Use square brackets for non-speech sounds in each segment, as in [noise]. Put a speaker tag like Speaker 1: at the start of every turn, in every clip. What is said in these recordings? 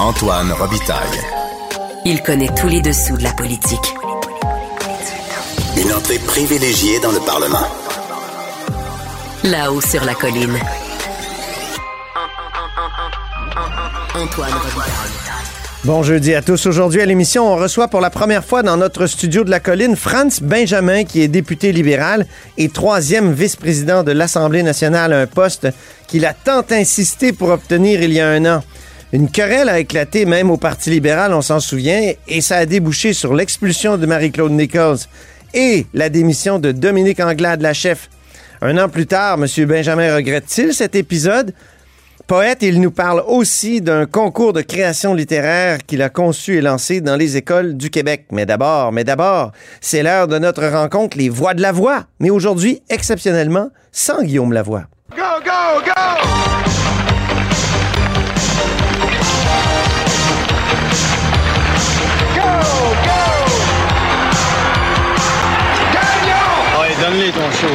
Speaker 1: Antoine Robitaille.
Speaker 2: Il connaît tous les dessous de la politique.
Speaker 1: Une entrée privilégiée dans le Parlement.
Speaker 2: Là-haut sur la colline. Antoine Robitaille.
Speaker 3: Bon jeudi à tous. Aujourd'hui à l'émission, on reçoit pour la première fois dans notre studio de la colline Franz Benjamin, qui est député libéral et troisième vice-président de l'Assemblée nationale, un poste qu'il a tant insisté pour obtenir il y a un an. Une querelle a éclaté même au Parti libéral, on s'en souvient, et ça a débouché sur l'expulsion de Marie-Claude Nichols et la démission de Dominique Anglade, la chef. Un an plus tard, M. Benjamin regrette-t-il cet épisode? Poète, il nous parle aussi d'un concours de création littéraire qu'il a conçu et lancé dans les écoles du Québec. Mais d'abord, mais d'abord, c'est l'heure de notre rencontre, les voix de la voix. Mais aujourd'hui, exceptionnellement, sans Guillaume Lavoie.
Speaker 4: Go, go, go!
Speaker 5: Ton show.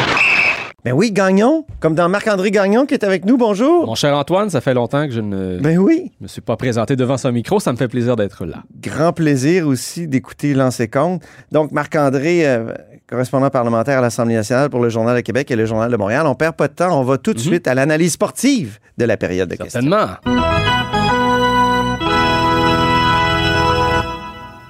Speaker 3: Ben oui, Gagnon, comme dans Marc-André Gagnon qui est avec nous. Bonjour.
Speaker 5: Mon cher Antoine, ça fait longtemps que je ne
Speaker 3: Ben oui.
Speaker 5: me suis pas présenté devant son micro. Ça me fait plaisir d'être là.
Speaker 3: Grand plaisir aussi d'écouter Lancer Compte. Donc, Marc-André, euh, correspondant parlementaire à l'Assemblée nationale pour le Journal de Québec et le Journal de Montréal. On perd pas de temps. On va tout de suite à l'analyse sportive de la période de questions.
Speaker 5: Certainement.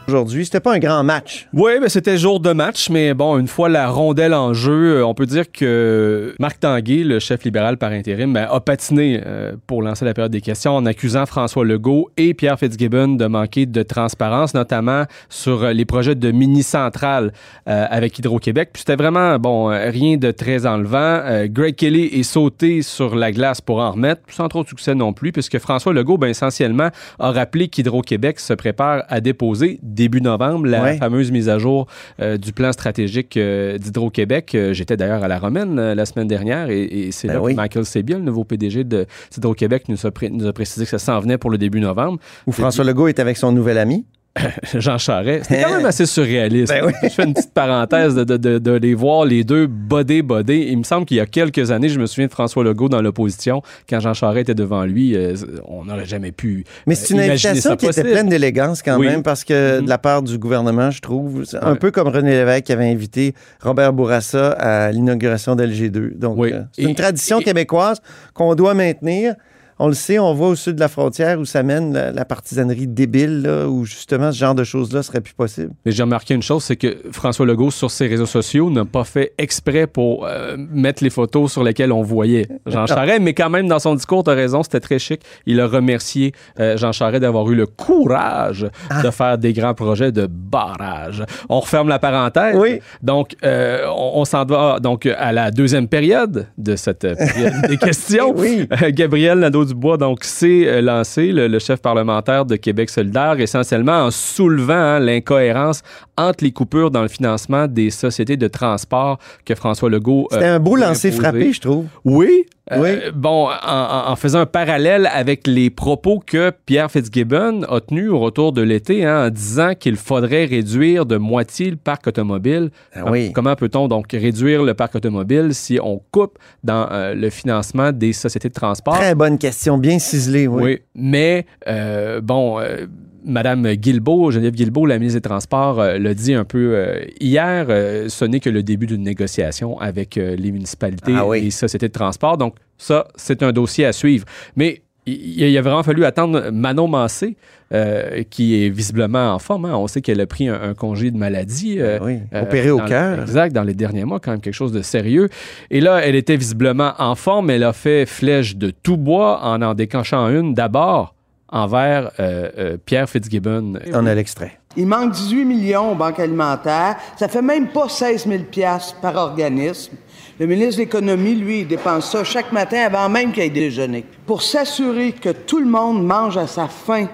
Speaker 3: Aujourd'hui, c'était pas un grand match.
Speaker 5: Oui, ben c'était jour de match, mais bon, une fois la rondelle en jeu, euh, on peut dire que Marc Tanguay, le chef libéral par intérim, ben, a patiné euh, pour lancer la période des questions en accusant François Legault et Pierre Fitzgibbon de manquer de transparence, notamment sur euh, les projets de mini-centrale euh, avec Hydro-Québec. Puis c'était vraiment, bon, rien de très enlevant. Greg Kelly est sauté sur la glace pour en remettre, sans trop de succès non plus, puisque François Legault, ben, essentiellement, a rappelé qu'Hydro-Québec se prépare à déposer début novembre la
Speaker 3: Ouais.
Speaker 5: fameuse mise à jour euh, du plan stratégique euh, d'Hydro-Québec. Euh, J'étais d'ailleurs à la Romaine la semaine dernière et, et c'est
Speaker 3: Ben
Speaker 5: là
Speaker 3: oui.
Speaker 5: que Michael Sebia, le nouveau PDG d'Hydro-Québec, nous, nous a précisé que ça s'en venait pour le début novembre.
Speaker 3: Où François Legault est avec son nouvel ami. [laughs]
Speaker 5: Jean Charest. C'était quand même assez surréaliste.
Speaker 3: Ben oui.
Speaker 5: Je fais une petite parenthèse de, de- de- de les voir les deux bodés bodés. Il me semble qu'il y a quelques années, je me souviens de François Legault dans l'opposition, quand Jean Charest était devant lui, euh, on n'aurait jamais pu.
Speaker 3: Mais c'est
Speaker 5: euh,
Speaker 3: une invitation qui était pleine d'élégance quand
Speaker 5: Oui.
Speaker 3: même, parce que
Speaker 5: Mhm.
Speaker 3: de la part du gouvernement, je trouve, un
Speaker 5: Ouais.
Speaker 3: peu comme René Lévesque qui avait invité Robert Bourassa à l'inauguration d'LG2. Donc,
Speaker 5: Oui.
Speaker 3: euh, c'est une tradition
Speaker 5: et-
Speaker 3: québécoise qu'on doit maintenir. On le sait, on voit au sud de la frontière où ça mène la, la partisanerie débile, là, où justement ce genre de choses-là serait plus possible.
Speaker 5: Mais j'ai remarqué une chose, c'est que François Legault, sur ses réseaux sociaux, n'a pas fait exprès pour euh, mettre les photos sur lesquelles on voyait Jean [laughs] Charest, mais quand même, dans son discours, tu as raison, c'était très chic. Il a remercié euh, Jean Charest d'avoir eu le courage
Speaker 3: Ah.
Speaker 5: de faire des grands projets de barrage. On referme la parenthèse.
Speaker 3: Oui.
Speaker 5: Donc, euh, on, on s'en va donc à la deuxième période de cette période des [laughs] questions.
Speaker 3: Oui.
Speaker 5: Euh, Gabriel Nadeau-Dubois, donc, s'est euh, lancé, le, le chef parlementaire de Québec solidaire, essentiellement en soulevant hein, l'incohérence entre les coupures dans le financement des sociétés de transport que François Legault. euh,
Speaker 3: C'était un beau lancer
Speaker 5: imposé.
Speaker 3: frappé, je trouve.
Speaker 5: Oui. Euh,
Speaker 3: Oui.
Speaker 5: bon, en, en- faisant un parallèle avec les propos que Pierre Fitzgibbon a tenus au retour de l'été, hein, en disant qu'il faudrait réduire de moitié le parc automobile.
Speaker 3: Ah oui.
Speaker 5: Comment peut-on donc réduire le parc automobile si on coupe dans euh, le financement des sociétés de transport?
Speaker 3: Très bonne question, bien ciselée, oui.
Speaker 5: Oui, mais euh, bon, euh, Madame Guilbeault, Geneviève Guilbeault, la ministre des Transports, euh, l'a dit un peu euh, hier, ce n'est que le début d'une négociation avec les municipalités
Speaker 3: Ah oui.
Speaker 5: et les sociétés de transport. Donc ça, c'est un dossier à suivre. Mais il, a vraiment fallu attendre Manon Massé, euh, qui est visiblement en forme. hein. On sait qu'elle a pris un, un congé de maladie. euh,
Speaker 3: Oui,
Speaker 5: euh,
Speaker 3: opéré au cœur.
Speaker 5: Exact, dans les derniers mois, quand même quelque chose de sérieux. Et là, elle était visiblement en forme. Elle a fait flèche de tout bois en en déclenchant une d'abord envers euh, euh, Pierre Fitzgibbon.
Speaker 3: On a l'extrait.
Speaker 6: Il manque 18 millions aux banques alimentaires. Ça fait même pas 16 000 piastres par organisme. Le ministre de l'Économie, lui, il dépense ça chaque matin avant même qu'il ait déjeuné. Pour s'assurer que tout le monde mange à sa faim,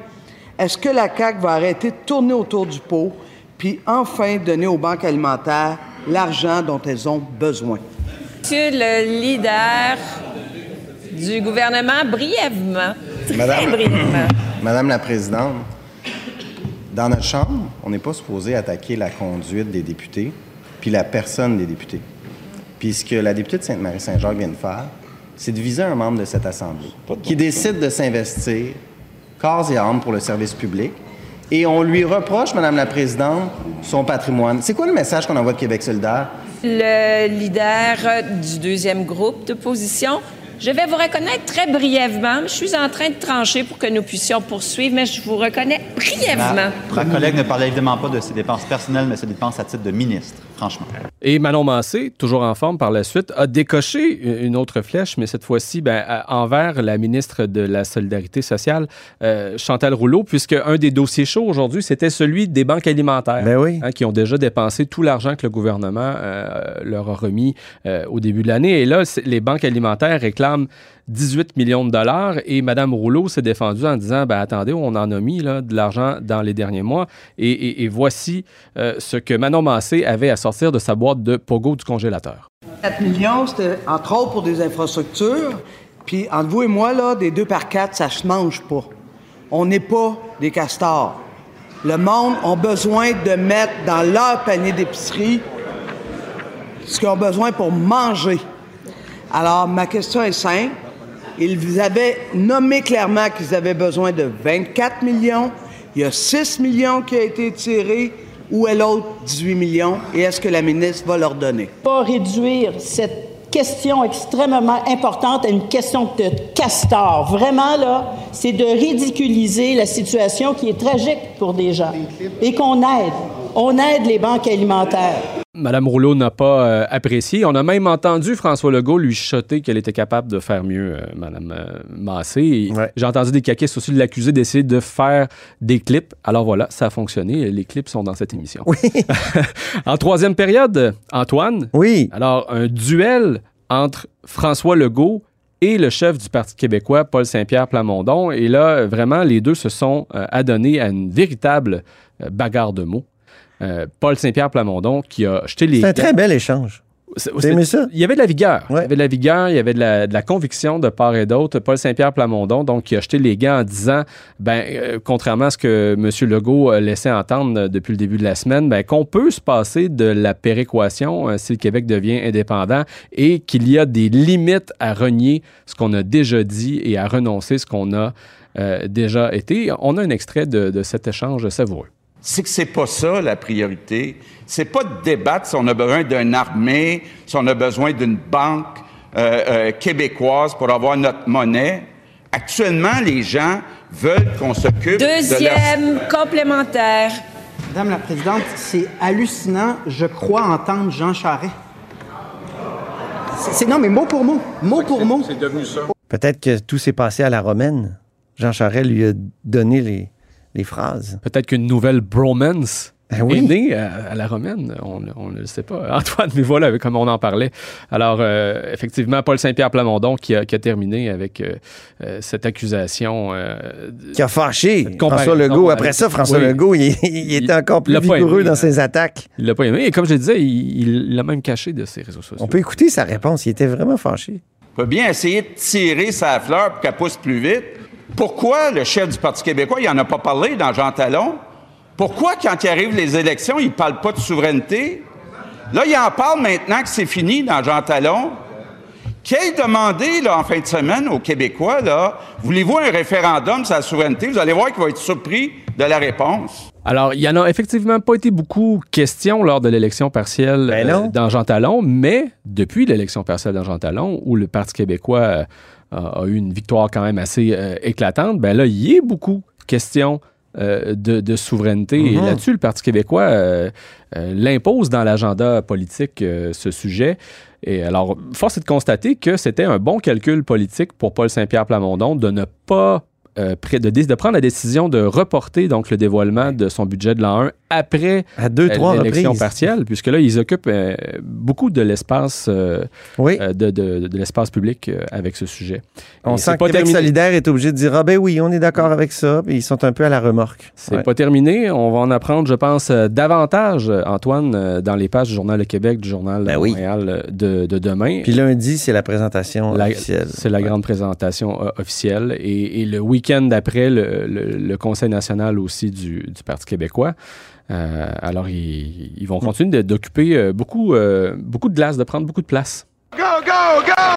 Speaker 6: est-ce que la CAQ va arrêter de tourner autour du pot puis enfin donner aux banques alimentaires l'argent dont elles ont besoin?
Speaker 7: Monsieur le leader du gouvernement, brièvement, très
Speaker 8: Madame-
Speaker 7: brièvement. [clears throat]
Speaker 8: Madame la Présidente, dans notre Chambre, on n'est pas supposé attaquer la conduite des députés puis la personne des députés. Puis ce que la députée de Sainte-Marie-Saint-Jacques vient de faire, c'est de viser un membre de cette Assemblée qui décide de s'investir corps et âme pour le service public. Et on lui reproche, Madame la Présidente, son patrimoine. C'est quoi le message qu'on envoie de Québec solidaire?
Speaker 7: Le leader du deuxième groupe d'opposition je vais vous reconnaître très brièvement. Je suis en train de trancher pour que nous puissions poursuivre, mais je vous reconnais brièvement.
Speaker 9: Ma, collègue ne parlait évidemment pas de ses dépenses personnelles, mais ses dépenses à titre de ministre, franchement.
Speaker 5: Et Manon Massé, toujours en forme par la suite, a décoché une autre flèche, mais cette fois-ci ben, envers la ministre de la Solidarité sociale, euh, Chantal Rouleau, puisque un des dossiers chauds aujourd'hui, c'était celui des banques alimentaires,
Speaker 3: ben
Speaker 5: hein, qui ont déjà dépensé tout l'argent que le gouvernement euh, leur a remis euh, au début de l'année. Et là, les banques alimentaires réclament 18 millions de dollars et Mme Rouleau s'est défendue en disant ben, attendez, on en a mis là, de l'argent dans les derniers mois et, voici euh, ce que Manon Massé avait à sortir de sa boîte de pogo du congélateur.
Speaker 6: 4 millions, c'était entre autres pour des infrastructures. Puis entre vous et moi, là, des deux par quatre, ça se mange pas. On n'est pas des castors. Le monde a besoin de mettre dans leur panier d'épicerie ce qu'ils ont besoin pour manger. Alors, ma question est simple. Ils avaient nommé clairement qu'ils avaient besoin de 24 millions. Il y a 6 millions qui ont été tirés. Où est l'autre 18 millions? Et est-ce que la ministre va leur donner?
Speaker 10: Pas réduire cette question extrêmement importante à une question de castor. Vraiment, là, c'est de ridiculiser la situation qui est tragique pour des gens et qu'on aide. On aide les banques alimentaires.
Speaker 5: Madame Rouleau n'a pas euh, apprécié. On a même entendu François Legault lui chuchoter qu'elle était capable de faire mieux, euh, Madame euh, Massé. J'ai entendu des caquistes aussi l'accuser d'essayer de faire des clips. Alors voilà, ça a fonctionné. Les clips sont dans cette émission.
Speaker 3: Oui. [laughs]
Speaker 5: en troisième période, Antoine.
Speaker 3: Oui.
Speaker 5: Alors, un duel entre François Legault et le chef du Parti québécois, Paul Saint-Pierre Plamondon. Et là, vraiment, les deux se sont adonnés à une véritable bagarre de mots. Euh, Paul Saint-Pierre Plamondon qui a jeté les.
Speaker 3: C'est un très bel échange. Vous aimé ça?
Speaker 5: Il y avait de la vigueur. Il y avait de la vigueur, il y avait de la, conviction de part et d'autre. Paul Saint-Pierre Plamondon, donc, qui a jeté les gants en disant, ben, euh, contrairement à ce que M. Legault laissait entendre depuis le début de la semaine, ben, qu'on peut se passer de la péréquation euh, si le Québec devient indépendant et qu'il y a des limites à renier ce qu'on a déjà dit et à renoncer ce qu'on a déjà été. On a un extrait de, de cet échange savoureux
Speaker 11: c'est que c'est pas ça la priorité. C'est pas de débattre si on a besoin d'une armée, si on a besoin d'une banque euh, euh, québécoise pour avoir notre monnaie. Actuellement, les gens veulent qu'on s'occupe
Speaker 7: Deuxième complémentaire.
Speaker 12: Madame la Présidente, c'est hallucinant, je crois entendre Jean Charest. C'est non, mais mot pour mot, mot pour mot.
Speaker 11: C'est devenu ça.
Speaker 3: Peut-être que tout s'est passé à la romaine. Jean Charest lui a donné les, les phrases.
Speaker 5: Peut-être qu'une nouvelle bromance
Speaker 3: ben
Speaker 5: est née à, la romaine. On ne le sait pas. [laughs] Antoine, mais voilà, comme on en parlait. Alors, euh, effectivement, Paul Saint-Pierre Plamondon qui a, terminé avec euh, euh, cette accusation.
Speaker 3: qui a fâché François Legault. Après ça, François Legault, il, était encore plus vigoureux dans ses attaques.
Speaker 5: Il l'a pas aimé. Et comme je le disais, il l'a même caché de ses réseaux sociaux.
Speaker 3: On peut écouter sa réponse. Il était vraiment fâché.
Speaker 11: On peut bien essayer de tirer sa fleur pour qu'elle pousse plus vite. Pourquoi le chef du Parti québécois, il n'en a pas parlé dans Jean Talon? Pourquoi, quand il arrive les élections, il ne parle pas de souveraineté? Là, il en parle maintenant que c'est fini dans Jean Talon. Qu'il demandé là, en fin de semaine aux Québécois, là, voulez-vous un référendum sur la souveraineté? Vous allez voir qu'il va être surpris de la réponse.
Speaker 5: Alors, il n'y en a effectivement pas été beaucoup question lors de l'élection partielle
Speaker 3: ben
Speaker 5: euh, dans Jean Talon, mais depuis l'élection partielle dans Jean Talon, où le Parti québécois euh, a, eu une victoire quand même assez euh, éclatante, ben là, il y a beaucoup question euh, de, souveraineté. Et mhm. là-dessus, le Parti québécois euh, l'impose dans l'agenda politique, ce sujet. Et alors, force est de constater que c'était un bon calcul politique pour Paul Saint-Pierre Plamondon de ne pas euh, de, de, prendre la décision de reporter donc le dévoilement de son budget de l'an 1 après
Speaker 3: à deux,
Speaker 5: euh, l'élection partielle, puisque là, ils occupent euh, beaucoup de l'espace
Speaker 3: oui.
Speaker 5: de, de, de l'espace public avec ce sujet.
Speaker 3: On sent que Québec solidaire est obligé de dire ah ben oui, on est d'accord avec ça, ils sont un peu à la remorque.
Speaker 5: C'est pas terminé. On va en apprendre, je pense, davantage, Antoine, dans les pages du Journal Le Québec, du Journal
Speaker 3: ben
Speaker 5: Montréal de, demain.
Speaker 3: Puis lundi, c'est la présentation officielle.
Speaker 5: C'est la grande présentation officielle. Et, et le week week-end d'après, le, Conseil national aussi du, Parti québécois. Euh, alors, ils, vont continuer d'occuper euh, beaucoup, euh, beaucoup de glace, de prendre beaucoup de place.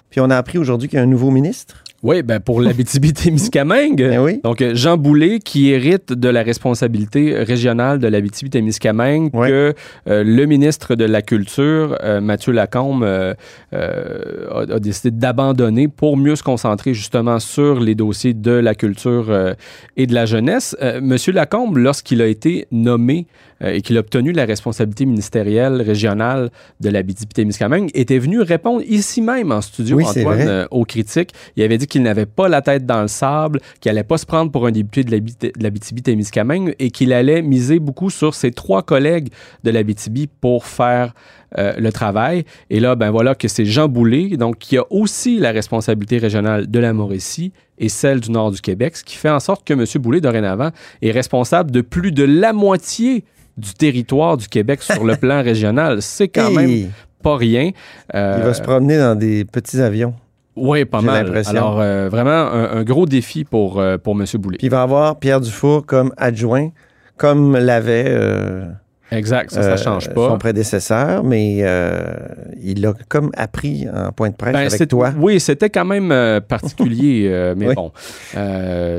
Speaker 3: Puis on a appris aujourd'hui qu'il y a un nouveau ministre.
Speaker 5: Oui, ben pour l'Abitibi-Témiscamingue. [laughs]
Speaker 3: Ben
Speaker 5: Donc, euh, Jean Boulet qui hérite de la responsabilité régionale de l'Abitibi-Témiscamingue que euh, le ministre de la Culture, euh, Mathieu Lacombe, euh, a, a décidé d'abandonner pour mieux se concentrer justement sur les dossiers de la culture et de la jeunesse. Monsieur Lacombe, lorsqu'il a été nommé et qu'il a obtenu la responsabilité ministérielle régionale de l'Abitibi-Témiscamingue, était venu répondre ici même en studio,
Speaker 3: Oui,
Speaker 5: Antoine, euh, aux critiques. Il avait dit qu'il n'avait pas la tête dans le sable, qu'il allait pas se prendre pour un député de l'Abit- de l'Abitibi-Témiscamingue et qu'il allait miser beaucoup sur ses trois collègues de l'Abitibi pour faire euh, le travail. Et là, ben voilà que c'est Jean Boulet, donc qui a aussi la responsabilité régionale de la Mauricie et celle du nord du Québec, ce qui fait en sorte que M. Boulet, dorénavant, est responsable de plus de la moitié du territoire du Québec sur le [laughs] plan régional. C'est quand
Speaker 3: Hey!
Speaker 5: même pas rien. Euh,
Speaker 3: Il va se promener dans des petits avions.
Speaker 5: oui, pas mal. Alors, euh, vraiment, un, un gros défi pour, euh, pour M. Boulet.
Speaker 3: Puis il va avoir Pierre Dufour comme adjoint, comme l'avait euh,
Speaker 5: Exact, ça, ça
Speaker 3: euh,
Speaker 5: change pas.
Speaker 3: son prédécesseur, mais euh, il l'a comme appris en point de presse
Speaker 5: Ben,
Speaker 3: avec
Speaker 5: c'est-
Speaker 3: toi.
Speaker 5: Oui, c'était quand même euh, particulier, [laughs] mais
Speaker 3: Oui.
Speaker 5: bon,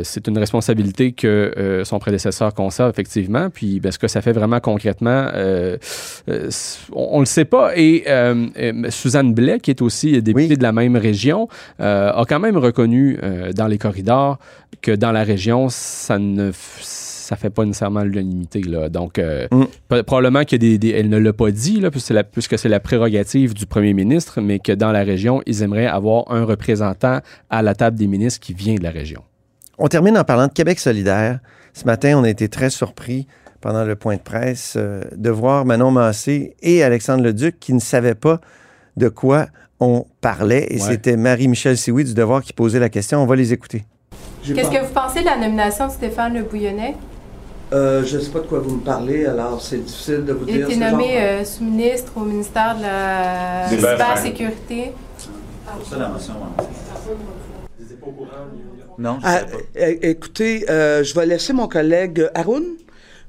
Speaker 5: c'est une responsabilité que son prédécesseur conserve effectivement. Puis, ben, ce que ça fait vraiment concrètement, on, le sait pas. Et Suzanne Blais, qui est aussi députée de la même région, a quand même reconnu dans les corridors que dans la région, ça ne ça fait pas nécessairement l'unanimité. Là. Donc, euh,
Speaker 3: Mm.
Speaker 5: probablement qu'elle ne l'a pas dit, là, puisque c'est la- puisque c'est la prérogative du premier ministre, mais que dans la région, ils aimeraient avoir un représentant à la table des ministres qui vient de la région.
Speaker 3: On termine en parlant de Québec solidaire. Ce matin, on a été très surpris pendant le point de presse euh, de voir Manon Massé et Alexandre Leduc qui ne savaient pas de quoi on parlait. Et
Speaker 13: Ouais.
Speaker 3: c'était Marie-Michel Sioui du Devoir qui posait la question. On va les écouter.
Speaker 13: Qu'est-ce que vous pensez de la nomination de Stéphane Le Bouillonnet?
Speaker 6: Euh, je ne sais pas de quoi vous me parlez, alors c'est difficile de vous
Speaker 13: Il a
Speaker 6: dire.
Speaker 13: été
Speaker 6: ce
Speaker 13: nommé
Speaker 6: genre.
Speaker 13: euh, sous-ministre au ministère de la cybersécurité.
Speaker 9: Pour ça, la motion. Non, je
Speaker 6: Ah,
Speaker 9: pas.
Speaker 6: é- écoutez, euh, je vais laisser mon collègue Haroun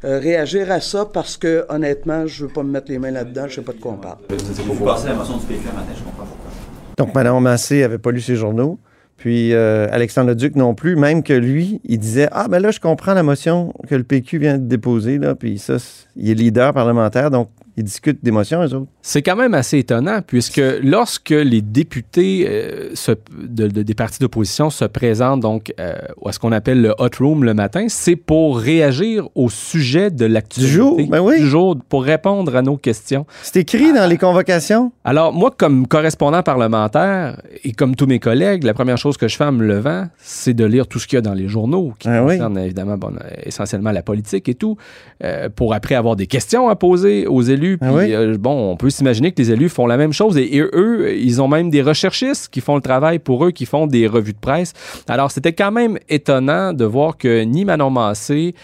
Speaker 6: euh, réagir à ça parce que, honnêtement, je ne veux pas me mettre les mains là-dedans, je ne sais pas de quoi on parle.
Speaker 9: Vous passez la motion du PQ matin, je comprends pourquoi.
Speaker 3: Donc, Manon Massé n'avait pas lu ses journaux. Puis euh, Alexandre Leduc non plus, même que lui, il disait Ah, ben là, je comprends la motion que le PQ vient de déposer, là, puis ça, il est leader parlementaire, donc ils discutent des motions, eux autres.
Speaker 5: C'est quand même assez étonnant, puisque lorsque les députés euh, se- de- de- des partis d'opposition se présentent donc euh, à ce qu'on appelle le hot room le matin, c'est pour réagir au sujet de l'actualité
Speaker 3: Du jour, ben oui.
Speaker 5: du jour, pour répondre à nos questions.
Speaker 3: C'est écrit dans les convocations.
Speaker 5: Alors, moi, comme correspondant parlementaire et comme tous mes collègues, la première chose que je fais en me levant, c'est de lire tout ce qu'il y a dans les journaux, qui
Speaker 3: Ah oui.
Speaker 5: concerne évidemment bon, essentiellement la politique et tout, euh, pour après avoir des questions à poser aux élus.
Speaker 3: Ah
Speaker 5: Puis,
Speaker 3: oui?
Speaker 5: euh, bon, on peut s'imaginer que les élus font la même chose et, et eux, ils ont même des recherchistes qui font le travail pour eux, qui font des revues de presse. Alors, c'était quand même étonnant de voir que ni Manon Massé,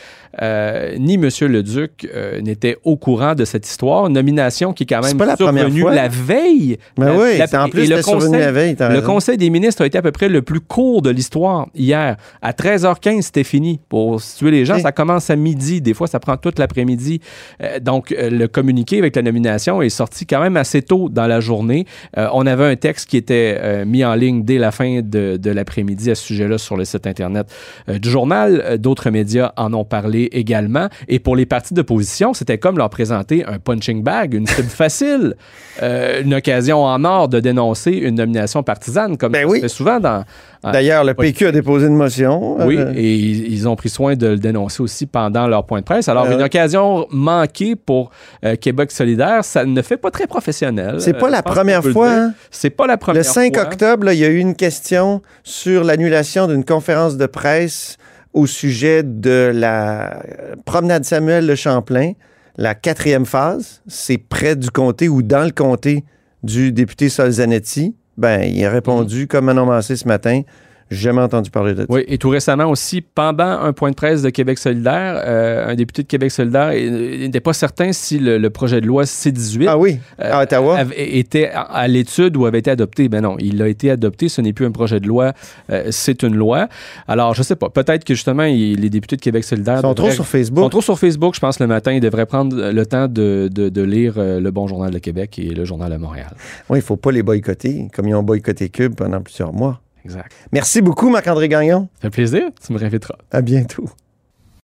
Speaker 5: euh, ni M. Leduc euh, n'étaient au courant de cette histoire. Une nomination qui est quand même
Speaker 3: pas la première
Speaker 5: survenue
Speaker 3: fois.
Speaker 5: la veille.
Speaker 3: Ben
Speaker 5: La-
Speaker 3: oui,
Speaker 5: la-
Speaker 3: en plus,
Speaker 5: le conseil-
Speaker 3: la veille,
Speaker 5: Le. Conseil des ministres a été à peu près le plus court de l'histoire hier. À 13h15, c'était fini. Pour situer les gens, ça commence à midi. Des fois, ça prend toute l'après-midi. Euh, donc, le communiqué avec la nomination est sorti quand même assez tôt dans la journée. Euh, on avait un texte qui était euh, mis en ligne dès la fin de, de l'après-midi à ce sujet-là sur le site Internet euh, du journal. D'autres médias en ont parlé également. Et pour les partis d'opposition, c'était comme leur présenter un punching bag, une cible [laughs] facile, une occasion en or de dénoncer une nomination partisane, comme ça se fait souvent dans...
Speaker 3: Ben D'ailleurs, le PQ a déposé une motion.
Speaker 5: oui, et ils, ils ont pris soin de le dénoncer aussi pendant leur point de presse. Alors,
Speaker 3: Euh,
Speaker 5: une occasion manquée pour euh, Québec solidaire, ça ne fait pas très professionnel.
Speaker 3: C'est pas
Speaker 5: Euh,
Speaker 3: la première
Speaker 5: le
Speaker 3: fois, hein?
Speaker 5: C'est pas la première
Speaker 3: Le 5
Speaker 5: fois.
Speaker 3: octobre, là, il y a eu une question sur l'annulation d'une conférence de presse au sujet de la euh, promenade Samuel de Champlain, la quatrième phase. C'est près du comté ou dans le comté du député Solzanetti. Ben, il a répondu,
Speaker 5: Mm.
Speaker 3: comme Manon Massé ce matin, jamais entendu parler de ça.
Speaker 5: Oui, et tout récemment aussi, pendant un point de presse de Québec solidaire, euh, un député de Québec solidaire n'était pas certain si le, le projet de loi C-18
Speaker 3: Ah oui, à Ottawa.
Speaker 5: avait- était à, à l'étude ou avait été adopté. Ben non, il a été adopté, ce n'est plus un projet de loi, euh, c'est une loi. Alors, je sais pas, peut-être que justement, il- les députés de Québec solidaire...
Speaker 3: Ils sont trop sur Facebook.
Speaker 5: sont trop sur Facebook, je pense, le matin. Ils devraient prendre le temps de, de- de lire euh, le Bon Journal de Québec et le Journal de Montréal.
Speaker 3: Oui, il faut pas les boycotter, comme ils ont boycotté Cube pendant plusieurs mois.
Speaker 5: Exact.
Speaker 3: Merci beaucoup, Marc-André Gagnon.
Speaker 5: Ça fait plaisir. Tu me réinviteras.
Speaker 3: À bientôt.